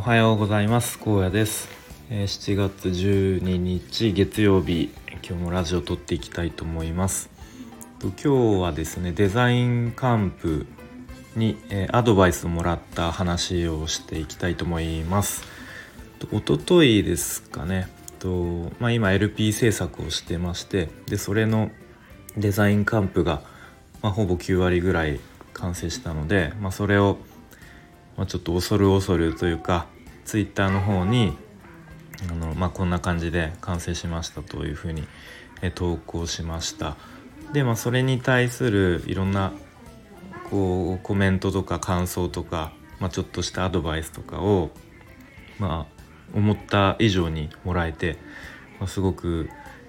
おはようございます。高野です、えー7月12日月曜日。今日もラジオ撮っていきたいと思います。と今日はですねデザインカンプに、えーアドバイスをもらった話をしていきたいと思います。おと一昨日ですかね。と、まあ、今 LP 制作をしてましてでそれのデザインカンプが、まあ、ほぼ9割ぐらい完成したので、まあ、それをまあ、ちょっと恐る恐るというかツイッターの方にあの、まあ、こんな感じで完成しましたというふうにえ投稿しました。で、まあ、それに対するいろんなこうコメントとか感想とか、まあ、ちょっとしたアドバイスとかをまあ思った以上にもらえて、まあ、すごく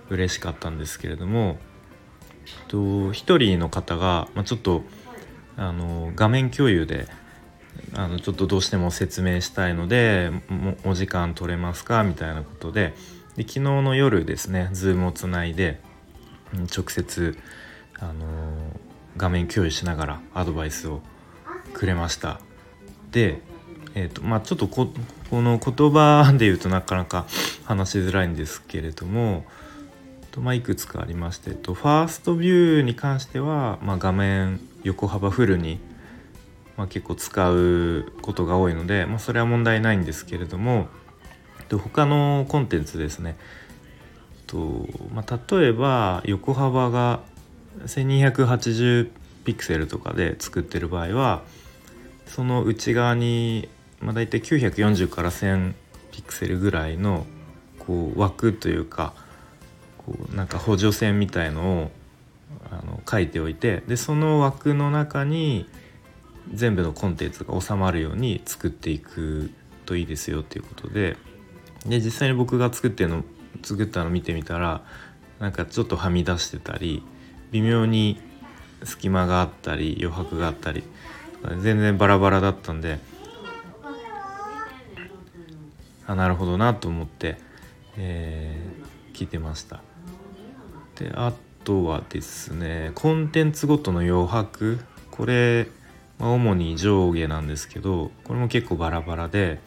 嬉しかったんですけれどもと一人の方が、まあ、ちょっとあの画面共有であのちょっとどうしても説明したいのでもお時間取れますか？みたいなことで。で昨日の夜ですね Zoom をつないで直接、あの画面共有しながらアドバイスをくれました。で、えーとまあ、ちょっとここの言葉で言うとなかなか話しづらいんですけれどもとまあ、いくつかありましてとファーストビューに関しては、まあ、画面横幅フルにまあ、結構使うことが多いので、まあ、それは問題ないんですけれどもと他のコンテンツですね。と、まあ、例えば横幅が1280ピクセルとかで作ってる場合はその内側に、まあ、大体940から1000ピクセルぐらいのこう枠というかこうなんか補助線みたいのをあの書いておいてでその枠の中に全部のコンテンツが収まるように作っていくといいですよっていうことでで実際に僕が作っての作ったの見てみたらなんかちょっとはみ出してたり微妙に隙間があったり余白があったり全然バラバラだったんであなるほどなと思って、えー聞いてました。であとはですねコンテンツごとの余白これまあ主に上下なんですけどこれも結構バラバラでやっ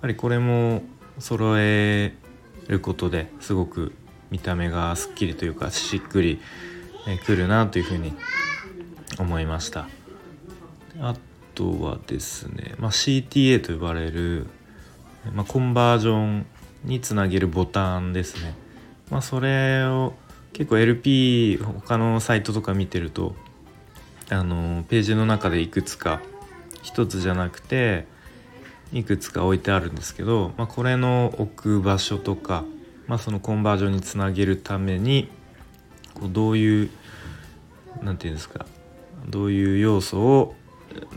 ぱりこれも揃えることですごく見た目がすっきりというかしっくりくるなというふうに思いました。あとはですね、まあ、CTA と呼ばれる、まあ、コンバージョンにつなげるボタンですね、まあ、それを結構 LP 他のサイトとか見てるとあのページの中でいくつか一つじゃなくていくつか置いてあるんですけど、まあ、これの置く場所とか、まあ、そのコンバージョンにつなげるためにこうどういうなんていうんですかどういう要素を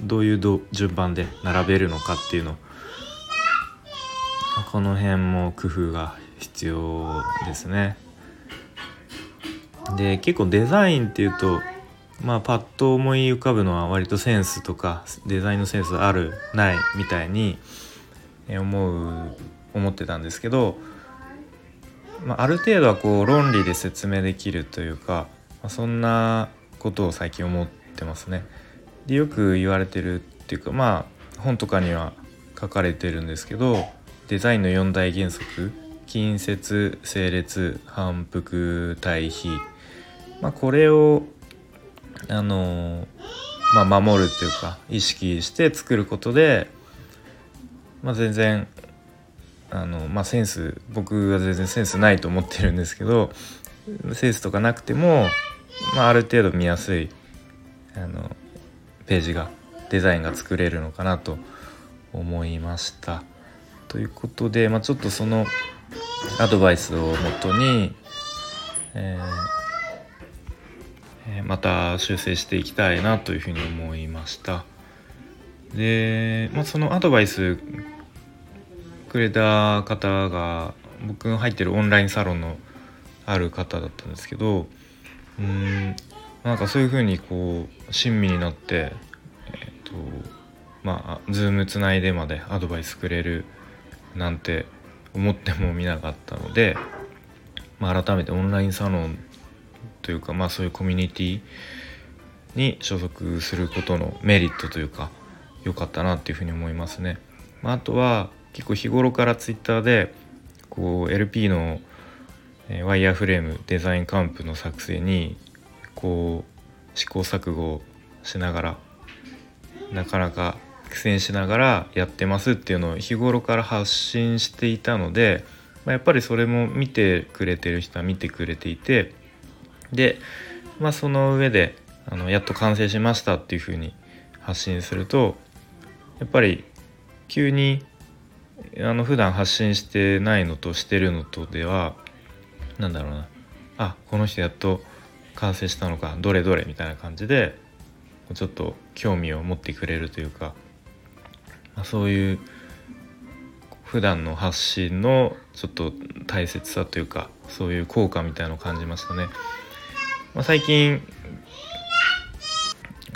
どういう順番で並べるのかっていうのこの辺も工夫が必要ですね。で結構デザインっていうとまあパッと思い浮かぶのは割とセンスとかデザインのセンスあるないみたいに思う思ってたんですけど、まあ、ある程度はこう論理で説明できるというか、まあ、そんなことを最近思ってますね。でよく言われてるっていうかまあ本とかには書かれてるんですけどデザインの4大原則近接整列反復対比、まあ、これをあのまあ、守るっていうか意識して作ることで、まあ、全然あの、まあ、センス僕は全然センスないと思ってるんですけどセンスとかなくても、まあ、ある程度見やすいあのページがデザインが作れるのかなと思いました。ということで、まあ、ちょっとそのアドバイスをもとに、えーまた修正していきたいなというふうに思いました。で、まあ、そのアドバイスくれた方が僕が入ってるオンラインサロンのある方だったんですけどうんなんかそういうふうにこう親身になってえっ、とまあ Zoom つないでまでアドバイスくれるなんて思ってもみなかったので、まあ、改めてオンラインサロンというか、まあ、そういうコミュニティに所属することのメリットというか良かったなっていうふうに思いますね。まあ、あとは結構日頃からツイッターでこう LP のワイヤーフレームデザインカンプの作成にこう試行錯誤しながらなかなか苦戦しながらやってますっていうのを日頃から発信していたので、まあ、やっぱりそれも見てくれてる人は見てくれていてで、まあ、その上であのやっと完成しましたっていうふうに発信するとやっぱり急にあの普段発信してないのとしてるのとでは何だろうなあこの人やっと完成したのかどれどれみたいな感じでちょっと興味を持ってくれるというか、まあ、そういう普段の発信のちょっと大切さというかそういう効果みたいのを感じましたね。まあ、最近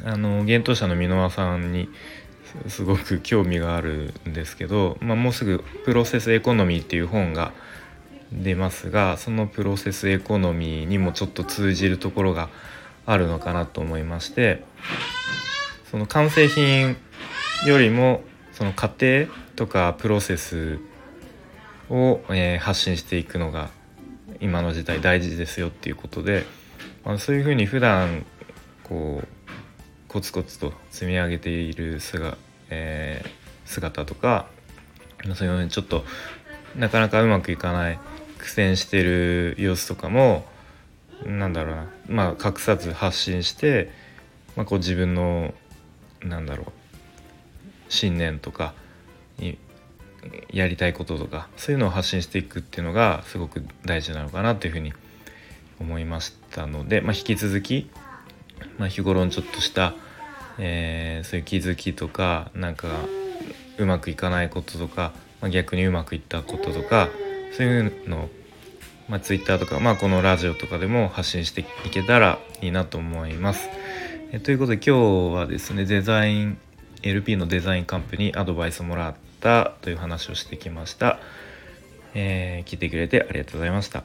あの幻冬舎の箕輪さんにすごく興味があるんですけど、まあ、もうすぐ「プロセスエコノミー」っていう本が出ますがそのプロセスエコノミーにもちょっと通じるところがあるのかなと思いましてその完成品よりもその過程とかプロセスを、え、発信していくのが今の時代大事ですよっていうことで、まあ、そういうふうに普段こうコツコツと積み上げている姿,、えー、姿とかそういうのちょっとなかなかうまくいかない苦戦してる様子とかもなんだろうなまあ隠さず発信して、まあ、こう自分のなんだろう信念とかやりたいこととかそういうのを発信していくっていうのがすごく大事なのかなというふうに思います思いましたので、まあ、引き続き、まあ、日頃のちょっとした、えー、そういう気づきとかなんかうまくいかないこととか、まあ、逆にうまくいったこととかそういうのを、まあ、Twitter とか、まあ、このラジオとかでも発信していけたらいいなと思います。えということで今日はですねデザイン LP のデザインカンプにアドバイスをもらったという話をしてきました。えー、聞いてくれてありがとうございました。